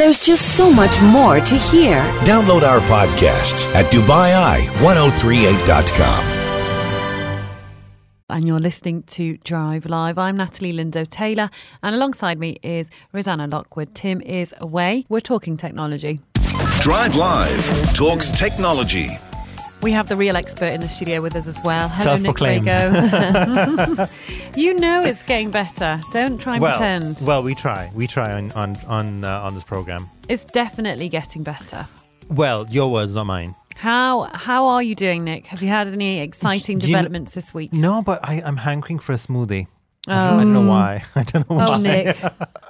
There's just so much more to hear. Download our podcasts at DubaiEye1038.com. and you're listening to Drive Live. I'm Natalie Lindo Taylor, and alongside me is Rosanna Lockwood. Tim is away. We're talking technology. Drive Live talks technology. We have the real expert in the studio with us as well. Hello, Nick. Rego. you know it's getting better. Don't try and well, pretend. well, we try. We try on on on, uh, on this program. It's definitely getting better. Well, your words, not mine. How how are you doing, Nick? Have you had any exciting Do you kn- developments this week? No, but I, I'm hankering for a smoothie. I don't- I don't know why. I don't know why. Oh, Nick,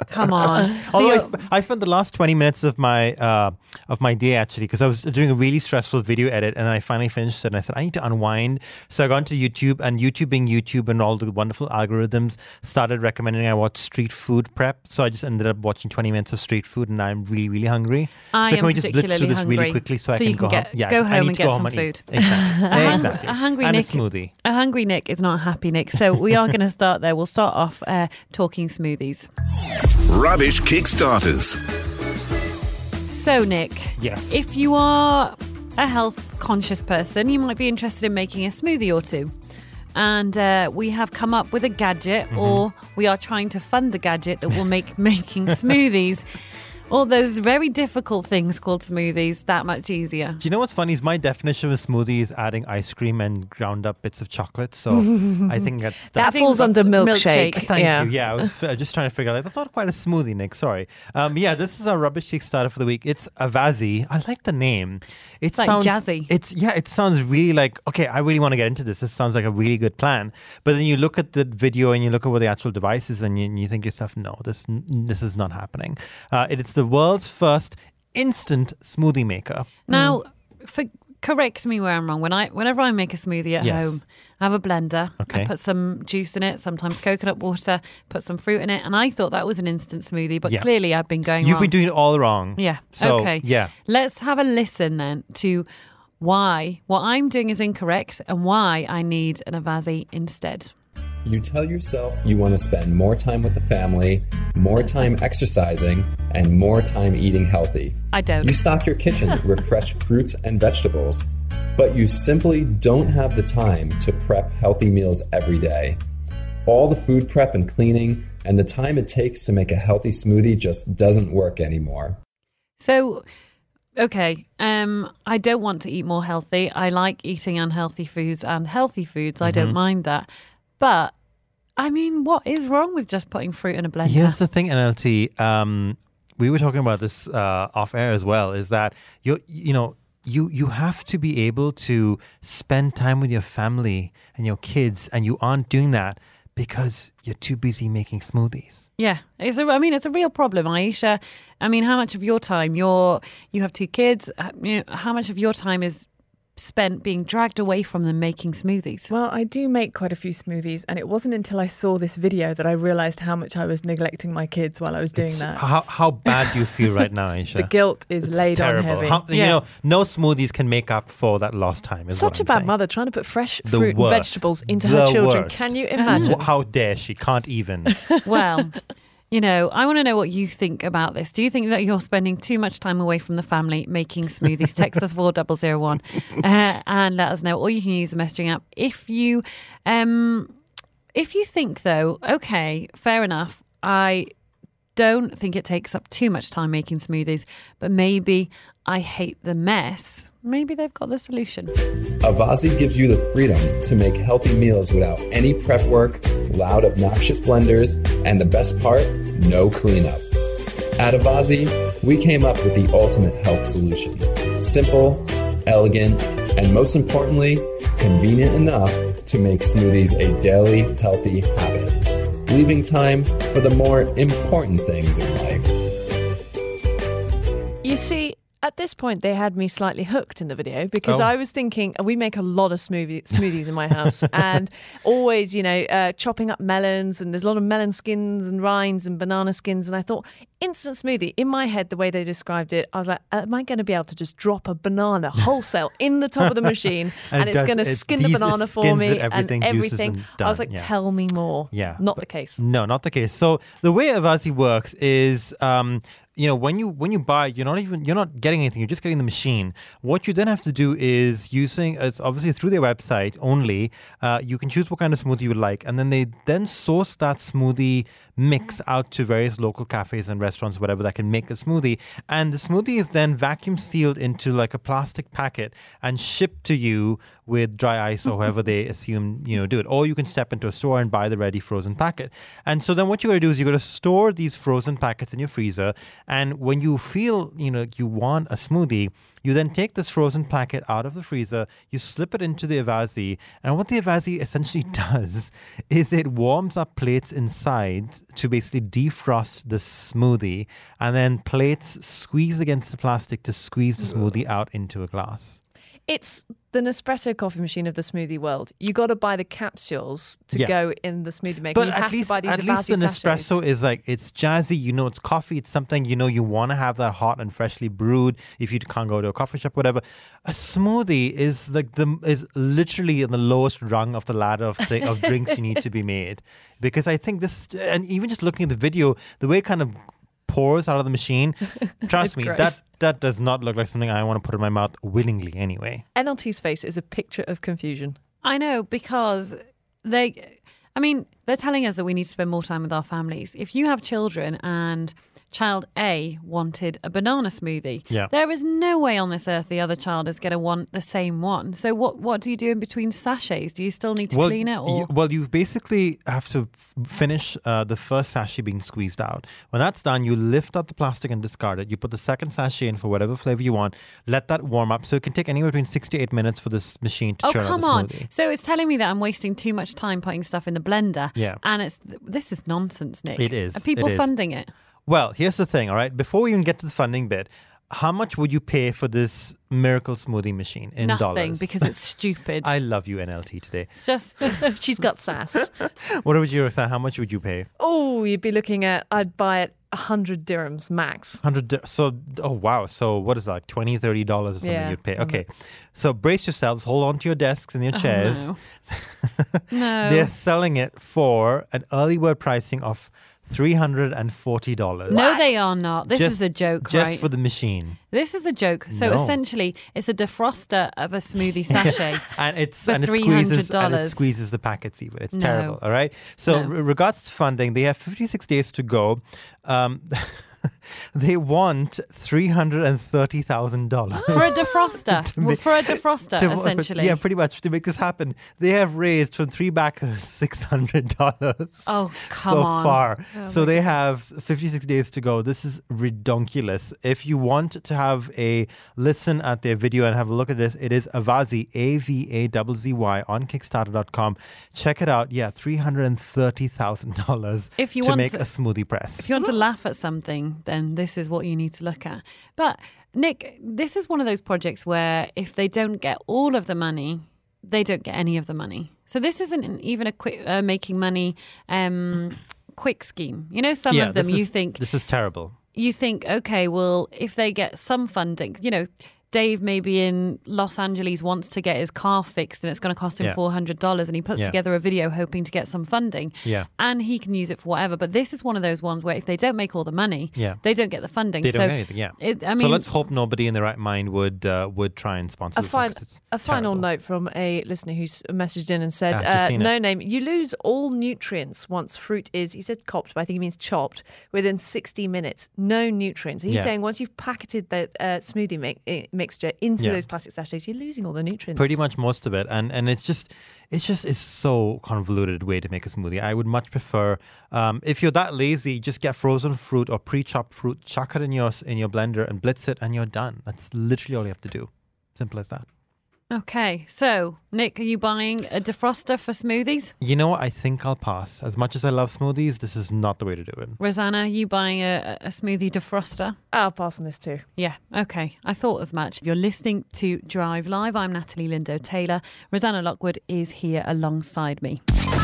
come on. So Although I, sp- I spent the last 20 minutes of my uh, of my day actually because I was doing a really stressful video edit and then I finally finished it and I said I need to unwind. So I got into YouTube and YouTube being YouTube and all the wonderful algorithms started recommending I watch street food prep. So I just ended up watching 20 minutes of street food and now I'm really really hungry. I so can we just blitz through this hungry, really quickly so, I so can you go can home? get- Yeah, go home and get some home and eat. food. Exactly. A hung- exactly. a hungry and Nick- a smoothie. A hungry Nick is not a happy Nick. So we are going to start there. We'll start off uh, talking smoothies. Rubbish Kickstarters. So, Nick, Yes. if you are a health conscious person, you might be interested in making a smoothie or two. And uh, we have come up with a gadget, Mm-hmm. or we are trying to fund a gadget that will make making smoothies, all those very difficult things called smoothies, that much easier. Do you know what's funny? Is my definition of a smoothie is adding ice cream and ground up bits of chocolate. So I think that's, That that's falls under milkshake. Thank yeah. you. Yeah, I was f- just trying to figure out. Like, that's not quite a smoothie, Nick. Sorry. Um, yeah, this is our rubbish Kickstarter for the week. It's Avazi. I like the name. It like sounds jazzy. It's yeah. It sounds really like okay. I really want to get into this. This sounds like a really good plan. But then you look at the video and you look at what the actual device is, and you, and you think to yourself, no, this this is not happening. Uh, it is the world's first instant smoothie maker. Now, mm. for, correct me where I'm wrong. When I, whenever I make a smoothie at Yes. home, I have a blender. Okay. I put some juice in it, sometimes coconut water, put some fruit in it, and I thought that was an instant smoothie. But Yeah. clearly, I've been going wrong. You've wrong. been doing it all wrong. Yeah. So, okay. Yeah. Let's have a listen then to why what I'm doing is incorrect and why I need an Avazi instead. You tell yourself you want to spend more time with the family, more time exercising, and more time eating healthy. I don't. You stock your kitchen with fresh fruits and vegetables, but you simply don't have the time to prep healthy meals every day. All the food prep and cleaning and the time it takes to make a healthy smoothie just doesn't work anymore. So, okay, um, I don't want to eat more healthy. I like eating unhealthy foods and healthy foods. I Mm-hmm. don't mind that. But I mean, what is wrong with just putting fruit in a blender? Here's the thing, NLT. Um, we were talking about this uh, off air as well. Is that you you know you you have to be able to spend time with your family and your kids, and you aren't doing that because you're too busy making smoothies. Yeah, it's a, I mean, it's a real problem, Aisha. I mean, how much of your time you're you have two kids? uh, You know, how much of your time is spent being dragged away from them making smoothies? Well, I do make quite a few smoothies, and it wasn't until I saw this video that I realized how much I was neglecting my kids while I was doing It's- that. How how bad do you feel right now, Aisha? The guilt is It's laid terrible. on heavy. How- You Yeah. know, no smoothies can make up for that lost time. Is what Such a I'm bad saying. mother trying to put fresh The fruit worst. and vegetables into The her children. worst. Can you imagine? How dare she? Can't even. well, you know, I want to know what you think about this. Do you think that you're spending too much time away from the family making smoothies? Text us four double zero one uh, and let us know. Or you can use the messaging app if you, um, if you think though. Okay, fair enough. I don't think it takes up too much time making smoothies, but maybe I hate the mess. Maybe they've got the solution. Avazi gives you the freedom to make healthy meals without any prep work, loud, obnoxious blenders, and the best part, no cleanup. At Avazi, we came up with the ultimate health solution simple, elegant, and most importantly, convenient enough to make smoothies a daily healthy habit, leaving time for the more important things in life. You see, at this point, they had me slightly hooked in the video because Oh. I was thinking we make a lot of smoothie, smoothies in my house, and always, you know, uh, chopping up melons, and there's a lot of melon skins and rinds and banana skins, and I thought instant smoothie. In my head, the way they described it, I was like, am I going to be able to just drop a banana wholesale in the top of the machine, And and, it it's going to skin the banana for me it, everything, and everything? and I was like, yeah. tell me more. Yeah, not the case. No, not the case. So the way Avazi works is, um, you know, when you when you buy, you're not even you're not getting anything. You're just getting the machine. What you then have to do is using it's obviously through their website only. Uh, you can choose what kind of smoothie you would like, and then they then source that smoothie mix out to various local cafes and restaurants, whatever that can make a smoothie. And the smoothie is then vacuum sealed into like a plastic packet and shipped to you with dry ice or mm-hmm. however they assume you know do it. Or you can step into a store and buy the ready frozen packet. And so then what you got to do is you got to store these frozen packets in your freezer. And when you feel you know you want a smoothie, you then take this frozen packet out of the freezer, you slip it into the Avazi, and what the Avazi essentially does is it warms up plates inside to basically defrost the smoothie, and then plates squeeze against the plastic to squeeze the smoothie out into a glass. It's the Nespresso coffee machine of the smoothie world. You got to buy the capsules to Yeah. go in the smoothie maker. But you at have least, to buy these at least the sachets. Nespresso is like it's jazzy. You know, it's coffee. It's something you know you want to have that hot and freshly brewed. If you can't go to a coffee shop, whatever, a smoothie is like the is literally in the lowest rung of the ladder of thing, of drinks you need to be made. Because I think this, and even just looking at the video, the way it kind of pours out of the machine. Trust me, gross. that that does not look like something I want to put in my mouth willingly. Anyway. NLT's face is a picture of confusion. I know because they, I mean, they're telling us that we need to spend more time with our families. If you have children and child A wanted a banana smoothie, Yeah. there is no way on this earth the other child is going to want the same one. So what what do you do in between sachets? Do you still need to clean it or? y- well, you basically have to f- finish uh, the first sachet being squeezed out. When that's done, you lift up the plastic and discard it. You put the second sachet in for whatever flavor you want. Let that warm up. So it can take anywhere between six to eight minutes for this machine to Oh churn come out on! the smoothie. So it's telling me that I'm wasting too much time putting stuff in the blender. Yeah. and it's this is nonsense, Nick. It is, Are people it is. funding it? Well, here's the thing. All right, before we even get to the funding bit, how much would you pay for this miracle smoothie machine in Nothing dollars? because it's stupid. I love you, NLT today. it's just She's got sass. What would you say? How much would you pay? oh, you'd be looking at, I'd buy it 100 dirhams max. Hundred. di- So, oh wow. So, what is that? Like twenty, thirty dollars or something Yeah, you'd pay. Okay. So, brace yourselves. Hold on to your desks and your oh, chairs. Oh, no. no. They're selling it for an early bird pricing of three hundred and forty dollars. No, they are not. This Just- is a joke, just right? for the machine, this is a joke. So No. essentially, it's a defroster of a smoothie sachet. and it's For and it squeezes and it $300. squeezes the packets even. It's No. terrible. All right. So, No. re- regards to funding, they have fifty six days to go. Um, they want three hundred and thirty thousand dollars. for a defroster. Well, for a defroster, to- uh, essentially. Yeah, pretty much to make this happen. They have raised from three backers six hundred dollars. Oh, come on. so on. far. Oh, so they have 56 days to go. This is redonkulous. If you want to have a listen at their video and have a look at this, it is Avazi, A V A Z Z Y, on Kickstarter.com. Check it out. Yeah, $330,000 If you to want make to- a smoothie press. If you want to laugh at something, then this is what you need to look at. But Nick, this is one of those projects where if they don't get all of the money, they don't get any of the money. So this isn't an- even a quick uh, making money um, quick scheme. You know, some yeah, of them you is- think This is terrible. you think, okay, well, if they get some funding, you know, Dave maybe in Los Angeles wants to get his car fixed and it's going to cost him Yeah. $400 and he puts Yeah. together a video hoping to get some funding. Yeah. And he can use it for whatever. But this is one of those ones where if they don't make all the money, Yeah. they don't get the funding. They don't so get anything, yeah. It, I so let's hope nobody in their right mind would uh, would try and sponsor A, this one, fin- it's a final note from a listener who's messaged in and said, Ah, uh, seen it. No name, you lose all nutrients once fruit is, he said copped, but I think he means chopped, within 60 minutes. No nutrients. He's Yeah. saying once you've packeted the uh, smoothie mi- eh, mixture into Yeah. those plastic sachets, you're losing all the nutrients. pretty much most of it. And and it's just it's just is so convoluted way to make a smoothie. I would much prefer um, if you're that lazy just get frozen fruit or pre-chopped fruit chuck it in your in your blender and blitz it and you're done. That's literally all you have to do. Simple as that okay. So, Nick, are you buying a defroster for smoothies? you know what i think i'll pass as much as i love smoothies this is not the way to do it Rosanna, are you buying a, a smoothie defroster? I'll pass on this too. Yeah, okay. I thought as much. You're listening to Drive Live. I'm Natalie Lindo Taylor. Rosanna Lockwood is here alongside me.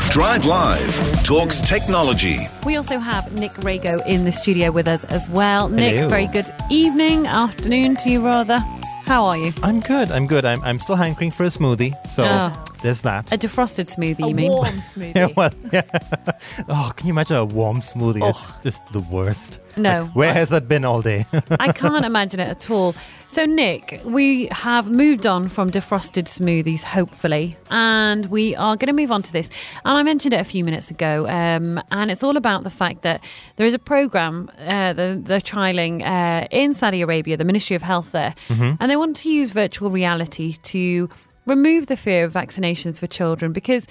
Drive Live talks technology. We also have Nick Rego in the studio with us as well. Nick, Hello. very good evening, afternoon to you rather. How are you? i'm good i'm good i'm, I'm still hankering for a smoothie so Oh. There's that. A defrosted smoothie, A you mean? warm smoothie. Yeah, well, yeah. Oh, can you imagine a warm smoothie? It's just the worst. No. Like, where has that been all day? I can't imagine it at all. So, Nick, we have moved on from defrosted smoothies, hopefully, and we are going to move on to this. And I mentioned it a few minutes ago, um, and it's all about the fact that there is a program uh, that they're trialing uh, in Saudi Arabia, the Ministry of Health there, and they want to use virtual reality to remove the fear of vaccinations for children because.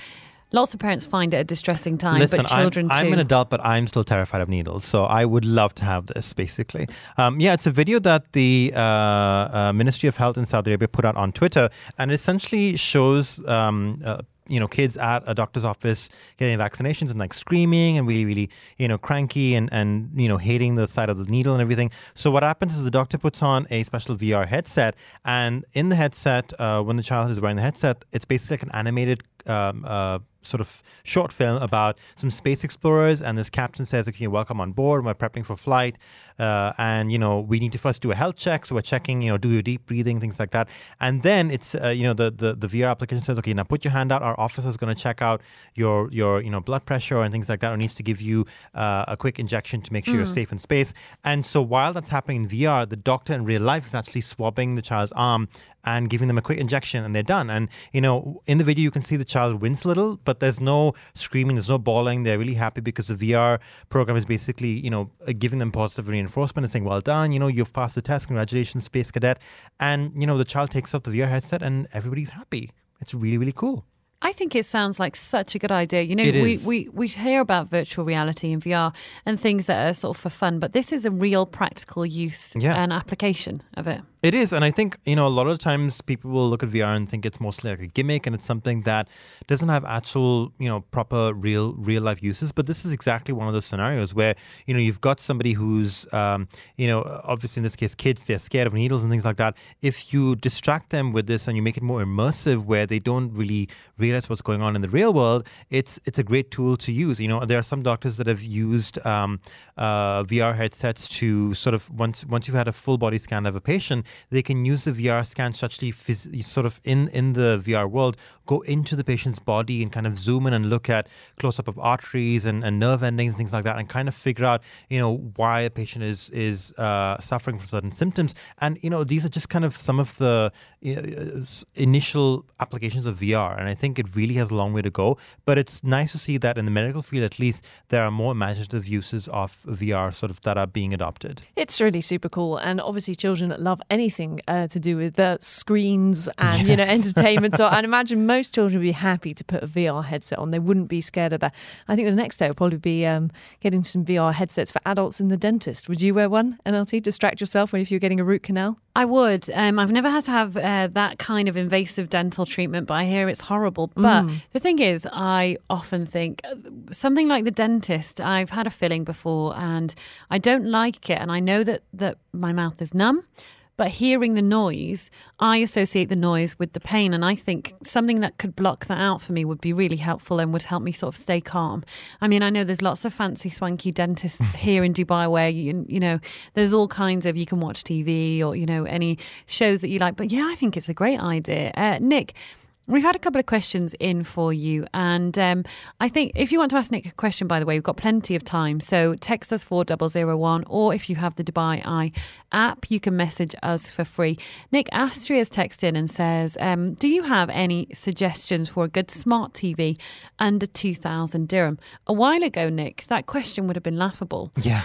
Lots of parents find it a distressing time, Listen, but children I'm, too. I'm an adult, but I'm still terrified of needles. So I would love to have this, basically. Um, yeah, it's a video that the uh, uh, Ministry of Health in Saudi Arabia put out on Twitter, and essentially shows. Um, uh, you know, kids at a doctor's office getting vaccinations and like screaming and really, really, you know, cranky and, and, you know, hating the side of the needle and everything. So what happens is the doctor puts on a special VR headset and in the headset, uh, when the child is wearing the headset, it's basically like an animated um, uh, sort of short film about some space explorers and this captain says okay welcome on board. We're prepping for flight uh, and you know we need to first do a health check. So we're checking you know do your deep breathing things like that. And then it's uh, you know the, the the vr application says okay now put your hand out. Our officer is going to check out your your you know blood pressure and things like that or needs to give you uh, a quick injection to make sure you're safe in space. And so while that's happening in vr the doctor in real life is actually swabbing the child's arm and giving them a quick injection and they're done. And, you know, in the video, you can see the child wince a little, but there's no screaming, there's no bawling. They're really happy because the VR program is basically, you know, uh, giving them positive reinforcement and saying, well done, you know, you've passed the test, congratulations, Space Cadet. And, you know, the child takes off the VR headset and everybody's happy. It's really, really cool. I think it sounds like such a good idea. You know, we, we, we hear about virtual reality and VR and things that are sort of for fun, but this is a real practical use Yeah. and application of it. It is, and I think you know a lot of times people will look at VR and think it's mostly like a gimmick, and it's something that doesn't have actual, you know, proper real real life uses. But this is exactly one of those scenarios where you know you've got somebody who's, um, you know, obviously in this case, kids they're scared of needles and things like that. If you distract them with this and you make it more immersive, where they don't really realize what's going on in the real world, it's it's a great tool to use. You know, there are some doctors that have used um, uh, VR headsets to sort of once once you've had a full body scan of a patient, they can use the VR scans to actually phys- sort of in in the VR world go into the patient's body and kind of zoom in and look at close up of arteries and, and nerve endings and things like that, and kind of figure out you know why a patient is is uh, suffering from certain symptoms. And you know these are just kind of some of the initial applications of VR, and I think it really has a long way to go. But it's nice to see that in the medical field, at least, there are more imaginative uses of VR sort of that are being adopted. It's really super cool, and obviously children love anything uh, to do with the screens and you know entertainment. So I'd imagine most children would be happy to put a VR headset on. They wouldn't be scared of that. I think the next step would probably be um, getting some VR headsets for adults in the dentist. Would you wear one, NLT? Distract yourself when if you're getting a root canal. I would. Um, I've never had to have uh, that kind of invasive dental treatment, but I hear it's horrible. But the thing is, I often think uh, something like the dentist. I've had a filling before, and I don't like it, and I know that that my mouth is numb. But hearing the noise, I associate the noise with the pain, and I think something that could block that out for me would be really helpful and would help me sort of stay calm. I mean, I know there's lots of fancy, swanky dentists here in Dubai where you you know there's all kinds of you can watch TV or you know any shows that you like. But yeah, I think it's a great idea. Uh, Nick. We've had a couple of questions in for you. And um, I think if you want to ask Nick a question, by the way, we've got plenty of time. So text us 4001, or if you have the Dubai Eye app, you can message us for free. Nick Astria's texted in and says, um, Do you have any suggestions for a good smart TV under 2,000 dirham? A while ago, Nick, that question would have been laughable. Yeah.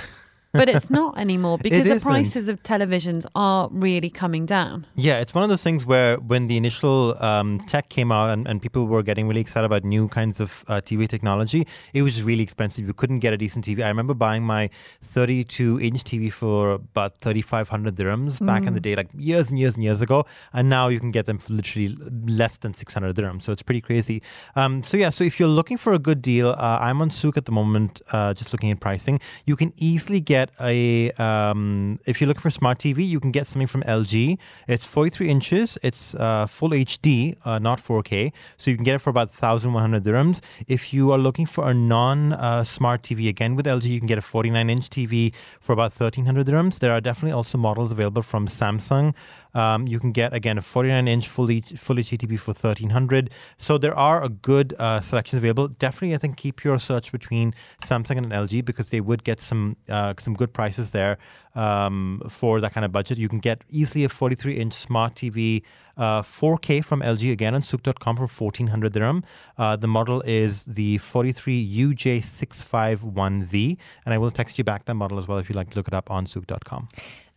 But it's not anymore because the prices of televisions are really coming down. Yeah, it's one of those things where when the initial um, tech came out and, and people were getting really excited about new kinds of uh, TV technology, it was really expensive. You couldn't get a decent TV. I remember buying my 32 inch TV for about 3,500 dirhams back in the day, like years and years and years ago. And now you can get them for literally less than 600 dirhams. So it's pretty crazy. Um, so, yeah, so if you're looking for a good deal, uh, I'm on Souq at the moment, uh, just looking at pricing. You can easily get get a um, if you're looking for smart TV, you can get something from LG. It's 43 inches. It's uh, full HD, uh, not 4K. So you can get it for about 1,100 dirhams. If you are looking for a non-smart TV, again with LG, you can get a 49-inch TV for about 1,300 dirhams. There are definitely also models available from Samsung. Um, you can get again a 49-inch full full HD TV for 1,300. So there are a good uh, selections available. Definitely, I think keep your search between Samsung and LG because they would get some uh, some good prices there um, for that kind of budget. You can get easily a 43 inch smart TV, uh, 4K from LG again on Souq.com for 1400 dirham. Uh, the model is the 43 UJ651V, and I will text you back that model as well if you'd like to look it up on Souq.com.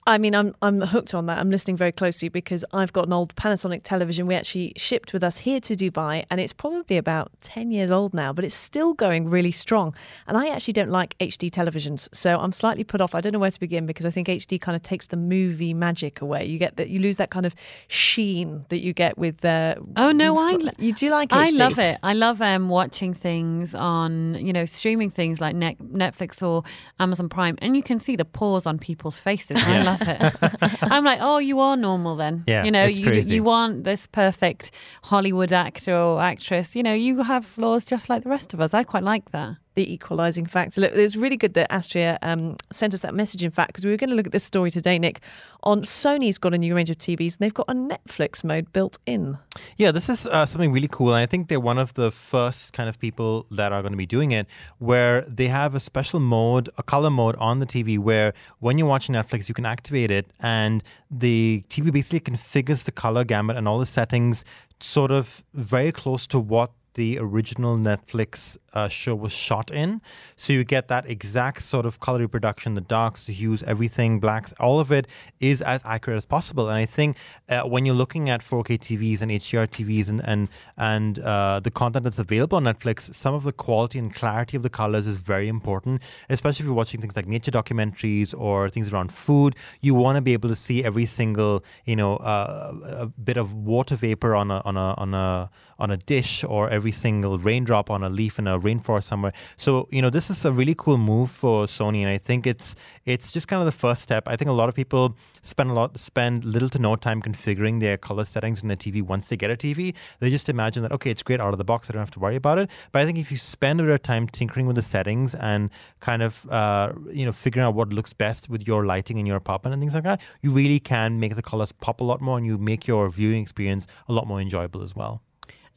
I mean, I'm I'm hooked on that. I'm listening very closely because I've got an old Panasonic television we actually shipped with us here to Dubai, and it's probably about ten years old now, but it's still going really strong. And I actually don't like HD televisions, so I'm slightly put off. I don't know where to begin because I think HD kind of takes the movie magic away. You get that you lose that kind of sheen that you get with. Uh, oh no, I you do like. HD? I love it. I love um, watching things on you know streaming things like Netflix or Amazon Prime, and you can see the pause on people's faces. I love it. I'm like, oh, you are normal then. Yeah, you know, you crazy. you want this perfect Hollywood actor or actress. You know, you have flaws just like the rest of us. I quite like that the equalising factor. Look, it was really good that Astria um, sent us that message, in fact, because we were going to look at this story today, Nick, on Sony's got a new range of TVs and they've got a Netflix mode built in. Yeah, this is uh, something really cool. And I think they're one of the first kind of people that are going to be doing it, where they have a special mode, a color mode on the TV, where when you're watching Netflix, you can activate it and the TV basically configures the color gamut and all the settings sort of very close to what the original Netflix uh, show was shot in. So you get that exact sort of color reproduction, the darks, the hues, everything, blacks, all of it is as accurate as possible. And I think uh, when you're looking at 4K TVs and HDR TVs and and and uh, the content that's available on Netflix, some of the quality and clarity of the colors is very important, especially if you're watching things like nature documentaries or things around food. You want to be able to see every single, you know, uh, a bit of water vapor on a on a on a on a dish or every single raindrop on a leaf in a rainforest somewhere. So you know this is a really cool move for Sony, and I think it's it's just kind of the first step. I think a lot of people spend a lot spend little to no time configuring their color settings in their TV once they get a TV. They just imagine that okay, it's great out of the box. I don't have to worry about it. But I think if you spend a bit of time tinkering with the settings and kind of uh, you know figuring out what looks best with your lighting in your apartment and things like that, you really can make the colors pop a lot more, and you make your viewing experience a lot more enjoyable as well.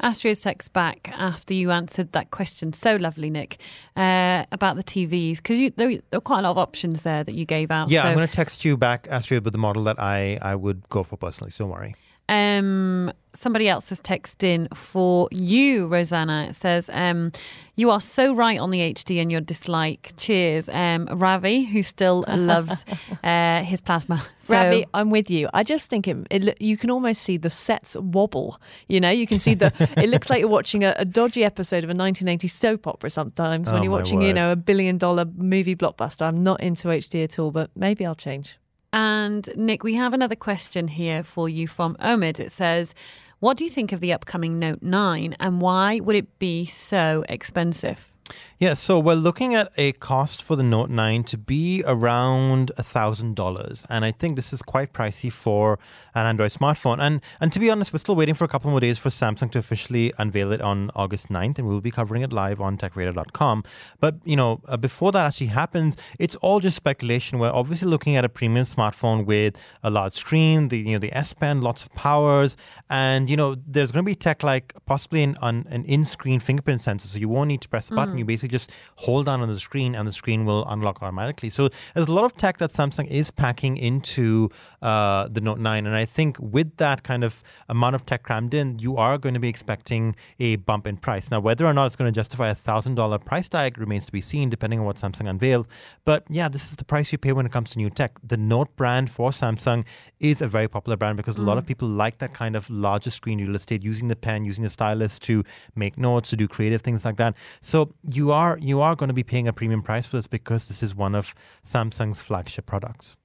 Astria's text back after you answered that question. So lovely, Nick, uh, about the TVs because there, there are quite a lot of options there that you gave out. Yeah, so. I'm going to text you back, Astria, with the model that I I would go for personally. So don't worry. Um, somebody else has texted in for you, Rosanna. It says, um, You are so right on the HD and your dislike. Cheers. Um, Ravi, who still loves uh, his plasma. So, Ravi, I'm with you. I just think it, it, you can almost see the sets wobble. You know, you can see the, it looks like you're watching a, a dodgy episode of a 1980s soap opera sometimes when oh, you're watching, word. you know, a billion dollar movie blockbuster. I'm not into HD at all, but maybe I'll change. And Nick, we have another question here for you from Omid. It says, What do you think of the upcoming Note 9 and why would it be so expensive? Yeah, so we're looking at a cost for the Note 9 to be around $1,000. And I think this is quite pricey for an Android smartphone. And and to be honest, we're still waiting for a couple more days for Samsung to officially unveil it on August 9th. And we'll be covering it live on techradar.com. But, you know, uh, before that actually happens, it's all just speculation. We're obviously looking at a premium smartphone with a large screen, the, you know, the S Pen, lots of powers. And, you know, there's going to be tech like possibly an, an, an in-screen fingerprint sensor. So you won't need to press a button. Mm. You basically just hold down on the screen and the screen will unlock automatically. So there's a lot of tech that Samsung is packing into uh, the Note 9. And I think with that kind of amount of tech crammed in, you are going to be expecting a bump in price. Now, whether or not it's going to justify a $1,000 price tag remains to be seen, depending on what Samsung unveils. But yeah, this is the price you pay when it comes to new tech. The Note brand for Samsung is a very popular brand because mm. a lot of mm. people like that kind of larger screen real estate, using the pen, using the stylus to make notes, to do creative things like that. So you are you are going to be paying a premium price for this because this is one of Samsung's flagship products.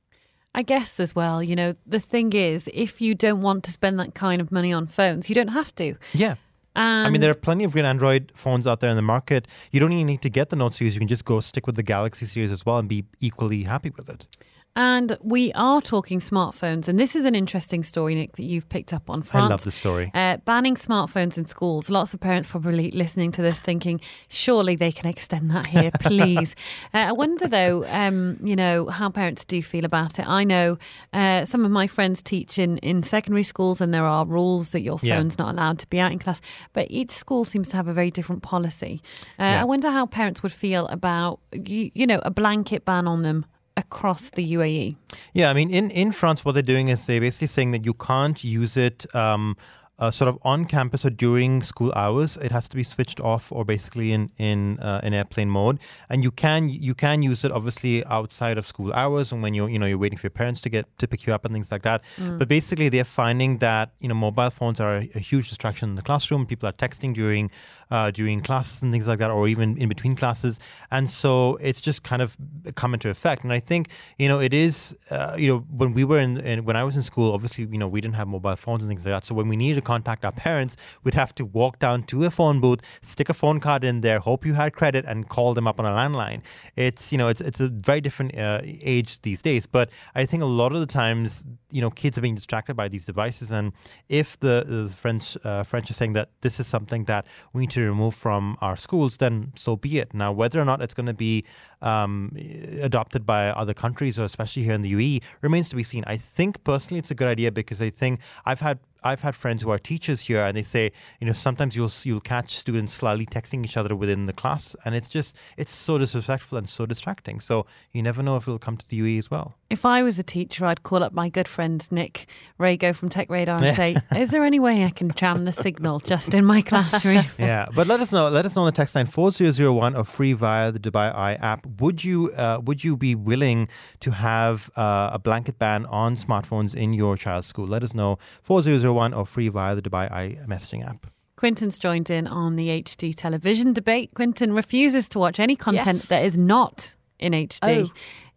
I guess as well, you know, the thing is, if you don't want to spend that kind of money on phones, you don't have to. Yeah. And I mean, there are plenty of great Android phones out there in the market. You don't even need to get the Note series. You can just go stick with the Galaxy series as well and be equally happy with it. And we are talking smartphones, and this is an interesting story, Nick, that you've picked up on France. I love the story. Uh, banning smartphones in schools. Lots of parents probably listening to this thinking, surely they can extend that here, please. uh, I wonder, though, um, you know, how parents do feel about it. I know uh, some of my friends teach in, in secondary schools, and there are rules that your Yeah. phone's not allowed to be out in class, but each school seems to have a very different policy. Uh, Yeah. I wonder how parents would feel about, you, you know, a blanket ban on them across the. UAE. Yeah, I mean, in, in France, what they're doing is they're basically saying that you can't use it um, uh, sort of on campus or during school hours. It has to be switched off or basically in in uh, in airplane mode. And you can you can use it obviously outside of school hours and when you're you know you're waiting for your parents to get to pick you up and things like that. But basically, they're finding that you know mobile phones are a, a huge distraction in the classroom. People are texting during uh, during classes and things like that, or even in between classes. And so it's just kind of come into effect. And I think, you know, it is, uh, you know, when we were in, in, when I was in school, obviously, you know, we didn't have mobile phones and things like that. So when we needed to contact our parents, we'd have to walk down to a phone booth, stick a phone card in there, hope you had credit, and call them up on a landline. It's, you know, it's, it's a very different uh, age these days. But I think a lot of the times, you know, kids are being distracted by these devices. And if the, the French, uh, French are saying that this is something that we need to remove from our schools, then so be it. Now, whether or not it's going to be um, adopted by other countries, or especially here in the UAE, remains to be seen. I think personally, it's a good idea because I think I've had I've had friends who are teachers here, and they say, you know, sometimes you'll you'll catch students slyly texting each other within the class, and it's just it's so disrespectful and so distracting. So you never know if it'll come to the UAE as well. If I was a teacher, I'd call up my good friend Nick Rego from Tech Radar and Yeah. say, "Is there any way I can jam the signal just in my classroom?" yeah, but let us know. Let us know on the text line four zero zero one or free via the Dubai Eye app. Would you uh, would you be willing to have uh, a blanket ban on smartphones in your child's school? Let us know four zero zero one or free via the Dubai Eye messaging app. Quinton's joined in on the HD television debate. Quinton refuses to watch any content Yes. that is not in HD. Oh.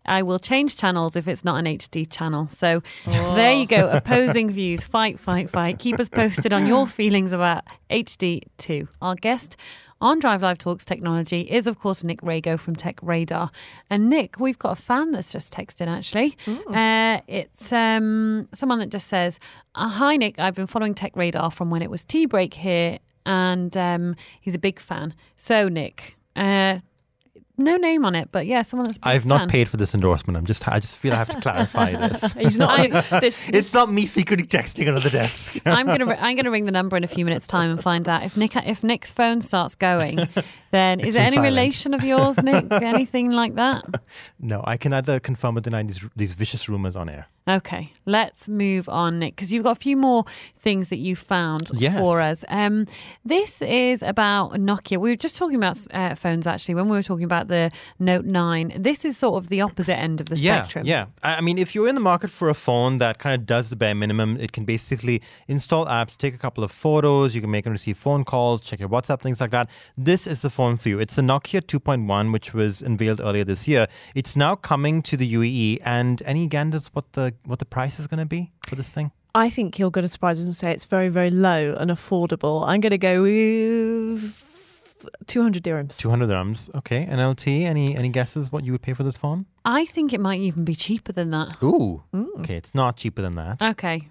I will change channels if it's not an HD channel. So there you go. Opposing views. Fight, fight, fight. Keep us posted on your feelings about HD2. Our guest on Drive Live Talks Technology is, of course, Nick Rego from Tech Radar. And Nick, we've got a fan that's just texted actually. Uh, it's um, someone that just says, uh, Hi, Nick. I've been following Tech Radar from when it was tea break here. And um, he's a big fan. So, Nick, uh, no name on it, but yeah, someone that's I've not paid for this endorsement. I'm just I just feel I have to clarify this. He's not. I- this, It's not me secretly texting under the desk. I'm gonna I'm gonna ring the number in a few minutes' time and find out if Nick if Nick's phone starts going. Then is it any silent. relation of yours, Nick? Anything like that? no, I can either confirm or deny these these vicious rumors on air. Okay, let's move on, Nick, because you've got a few more things that you found Yes. for us. Um, this is about Nokia. We were just talking about uh, phones actually when we were talking about the Note Nine. This is sort of the opposite end of the spectrum. Yeah, yeah. I I mean, if you're in the market for a phone that kind of does the bare minimum, it can basically install apps, take a couple of photos, you can make and receive phone calls, check your WhatsApp, things like that. This is the phone for you. It's the Nokia 2.1, which was unveiled earlier this year. It's now coming to the UAE, and any ganders what the what the price is going to be for this thing? I think you're going to surprise us and say it's very, very low and affordable. I'm going to go with 200 dirhams. 200 dirhams. Okay. NLT, any any guesses what you would pay for this phone? I think it might even be cheaper than that. Ooh. Mm. Okay, it's not cheaper than that. Okay,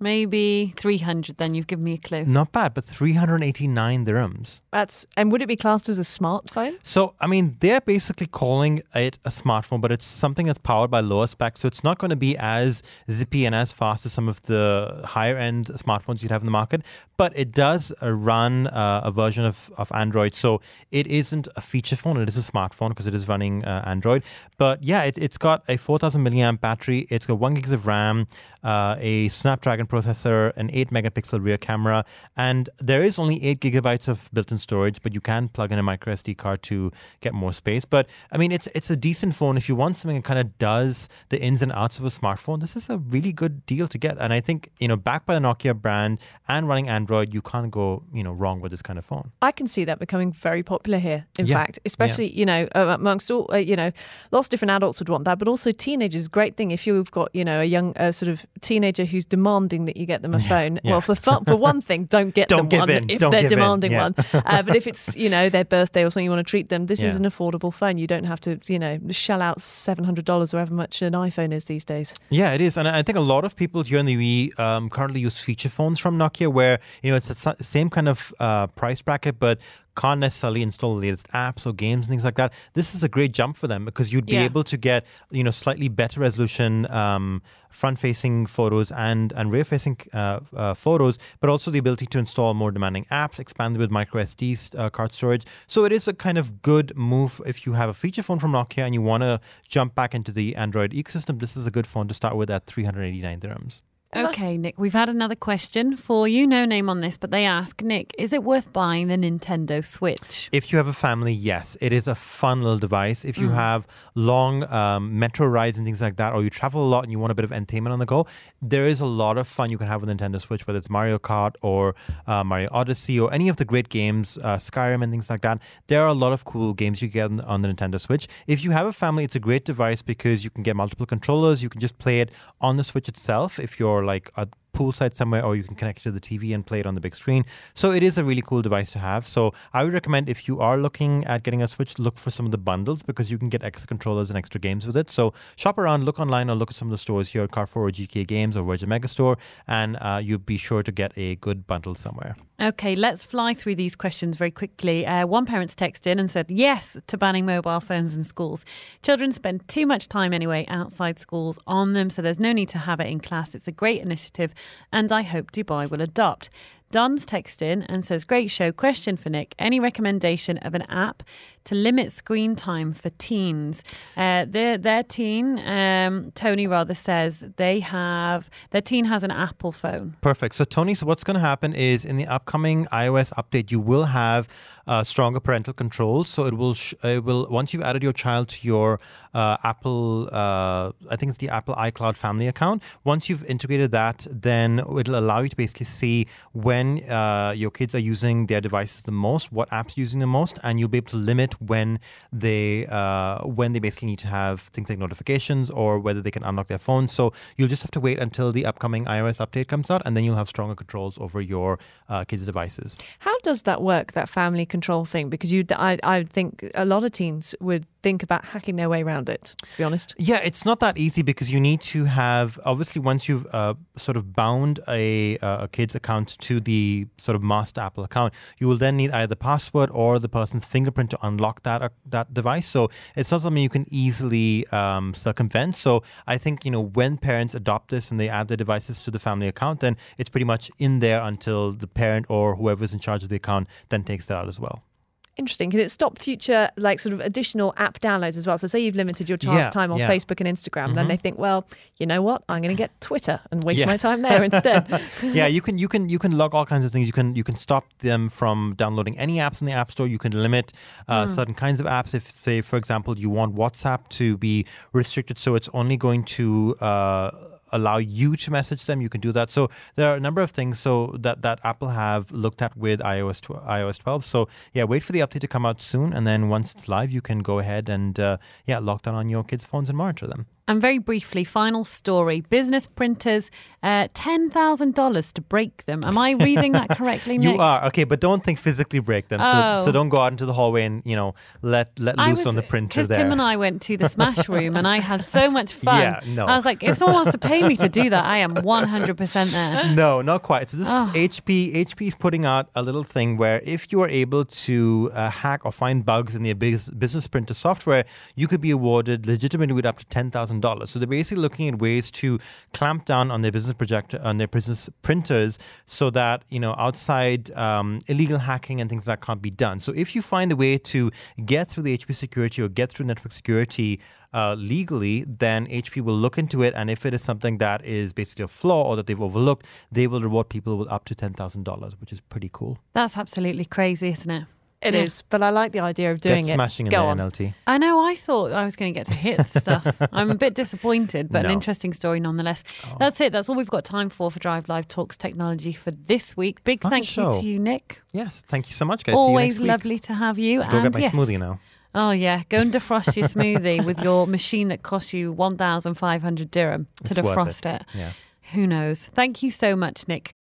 maybe three hundred. Then you've given me a clue. Not bad, but 389 dirhams. That's and would it be classed as a smartphone? So, I mean, they're basically calling it a smartphone, but it's something that's powered by lower specs. So, it's not going to be as zippy and as fast as some of the higher end smartphones you'd have in the market, but it does uh, run uh, a version of, of Android. So, it isn't a feature phone, it is a smartphone because it is running uh, Android. But yeah, it, it's got a 4000 milliamp battery, it's got one gigs of RAM, uh, a Snapdragon processor, an 8 megapixel rear camera, and there is only 8 gigabytes of built in storage, but you can plug in a micro SD card to get more space. But I mean, it's it's a decent phone. If you want something that kind of does the ins and outs of a smartphone, this is a really good deal to get. And I think, you know, backed by the Nokia brand and running Android, you can't go, you know, wrong with this kind of phone. I can see that becoming very popular here. In Yeah. fact, especially you know amongst all uh, you know, lots of different adults would want that, but also teenagers. Great thing if you've got you know a young uh, sort of teenager who's demanding demanding that you get them a phone. yeah. Well, for for one thing, don't get Don't them one in. if Don't they're demanding Yeah. one. Uh, but if it's you know their birthday or something you want to treat them, this is an affordable phone. You don't have to you know shell out seven hundred dollars or however much an iPhone is these days. Yeah, it is, and I think a lot of people here in the UAE um, currently use feature phones from Nokia, where you know it's the same kind of uh, price bracket, but can't necessarily install the latest apps or games and things like that. This is a great jump for them because you'd be Yeah. able to get you know slightly better resolution um, front-facing photos and and rear-facing uh, uh, photos, but also the ability to install more demanding apps, expanded with micro SD uh, card storage. So it is a kind of good move if you have a feature phone from Nokia and you want to jump back into the Android ecosystem. This is a good phone to start with at 389 dirhams. Okay, Nick, we've had another question for you. No name on this, but they ask Nick, is it worth buying the Nintendo Switch? If you have a family, yes, it is a fun little device. If you have long um, metro rides and things like that, or you travel a lot and you want a bit of entertainment on the go, there is a lot of fun you can have with Nintendo Switch, whether it's Mario Kart or uh, Mario Odyssey or any of the great games, uh, Skyrim and things like that. There are a lot of cool games you get on- on the Nintendo Switch. If you have a family, it's a great device because you can get multiple controllers. You can just play it on the Switch itself if you're like a poolside somewhere or you can connect it to the TV and play it on the big screen. So it is a really cool device to have. So I would recommend if you are looking at getting a Switch, look for some of the bundles because you can get extra controllers and extra games with it. So shop around, look online or look at some of the stores here at Carrefour or GK Games or Virgin Megastore and uh, you'll be sure to get a good bundle somewhere. Okay, let's fly through these questions very quickly. Uh, one parent's texted in and said yes to banning mobile phones in schools. Children spend too much time anyway outside schools on them, so there's no need to have it in class. It's a great initiative, and I hope Dubai will adopt. Don's texted in and says, Great show. Question for Nick. Any recommendation of an app to limit screen time for teens? Uh, their, their teen, um, Tony rather, says they have, their teen has an Apple phone. Perfect. So, Tony, so what's going to happen is in the upcoming iOS update, you will have uh, stronger parental controls. So it will, sh- it will once you've added your child to your uh, Apple, uh, I think it's the Apple iCloud family account. Once you've integrated that, then it'll allow you to basically see when uh, your kids are using their devices the most, what apps are using the most, and you'll be able to limit when they uh, when they basically need to have things like notifications or whether they can unlock their phone. So you'll just have to wait until the upcoming iOS update comes out, and then you'll have stronger controls over your uh, kids' devices. How does that work, that family control thing? Because you, I, I think a lot of teens would think about hacking their way around it, to be honest. Yeah, it's not that easy because you need to have obviously once you've uh, sort of bound a, uh, a kid's account to the sort of master Apple account, you will then need either the password or the person's fingerprint to unlock that uh, that device. So it's not something you can easily um, circumvent. So I think you know when parents adopt this and they add their devices to the family account, then it's pretty much in there until the parent or whoever's in charge of the account then takes that out as well. Interesting. Can it stop future, like, sort of additional app downloads as well? So, say you've limited your child's Yeah, time on yeah. Facebook and Instagram, then they think, well, you know what? I'm going to get Twitter and waste Yeah. my time there instead. yeah, you can you can you can log all kinds of things. You can you can stop them from downloading any apps in the App Store. You can limit uh, certain kinds of apps. If say for example you want WhatsApp to be restricted, so it's only going to uh, allow you to message them, you can do that. So there are a number of things so that that Apple have looked at with iOS tw- iOS 12. So yeah, wait for the update to come out soon, and then once it's live, you can go ahead and uh, yeah lock down on your kids' phones and monitor them. And very briefly, final story business printers, uh, $10,000 to break them. Am I reading that correctly, Nick? you are. Okay, but don't think physically break them. Oh. So, so, oh. don't go out into the hallway and, you know, let, let loose was, on the printer there. Because Tim and I went to the Smash Room and I had so much fun. Yeah, no. I was like, if someone wants to pay me to do that, I am 100% there. No, not quite. So this ah. oh. HP. HP is putting out a little thing where if you are able to uh, hack or find bugs in the business printer software, you could be awarded legitimately with up to $10,000 dollars. So they're basically looking at ways to clamp down on their business projector on their business printers so that you know outside um, illegal hacking and things like that can't be done. So if you find a way to get through the HP security or get through network security uh, legally, then HP will look into it. And if it is something that is basically a flaw or that they've overlooked, they will reward people with up to $10,000, which is pretty cool. That's absolutely crazy, isn't it? It is, but I like the idea of doing Get it. smashing in Go the on. NLT. I know. I thought I was going to get to hit stuff. I'm a bit disappointed, but an interesting story nonetheless. Oh. That's it. That's all we've got time for for Drive Live Talks Technology for this week. Big Fun thank show. you to you, Nick. Yes, thank you so much, guys. See you Always next week. lovely to have you. Go and get my yes, smoothie now. Oh yeah, go and defrost your smoothie with your machine that costs you one thousand five hundred dirham to It's worth defrost it. Yeah. Who knows? Thank you so much, Nick.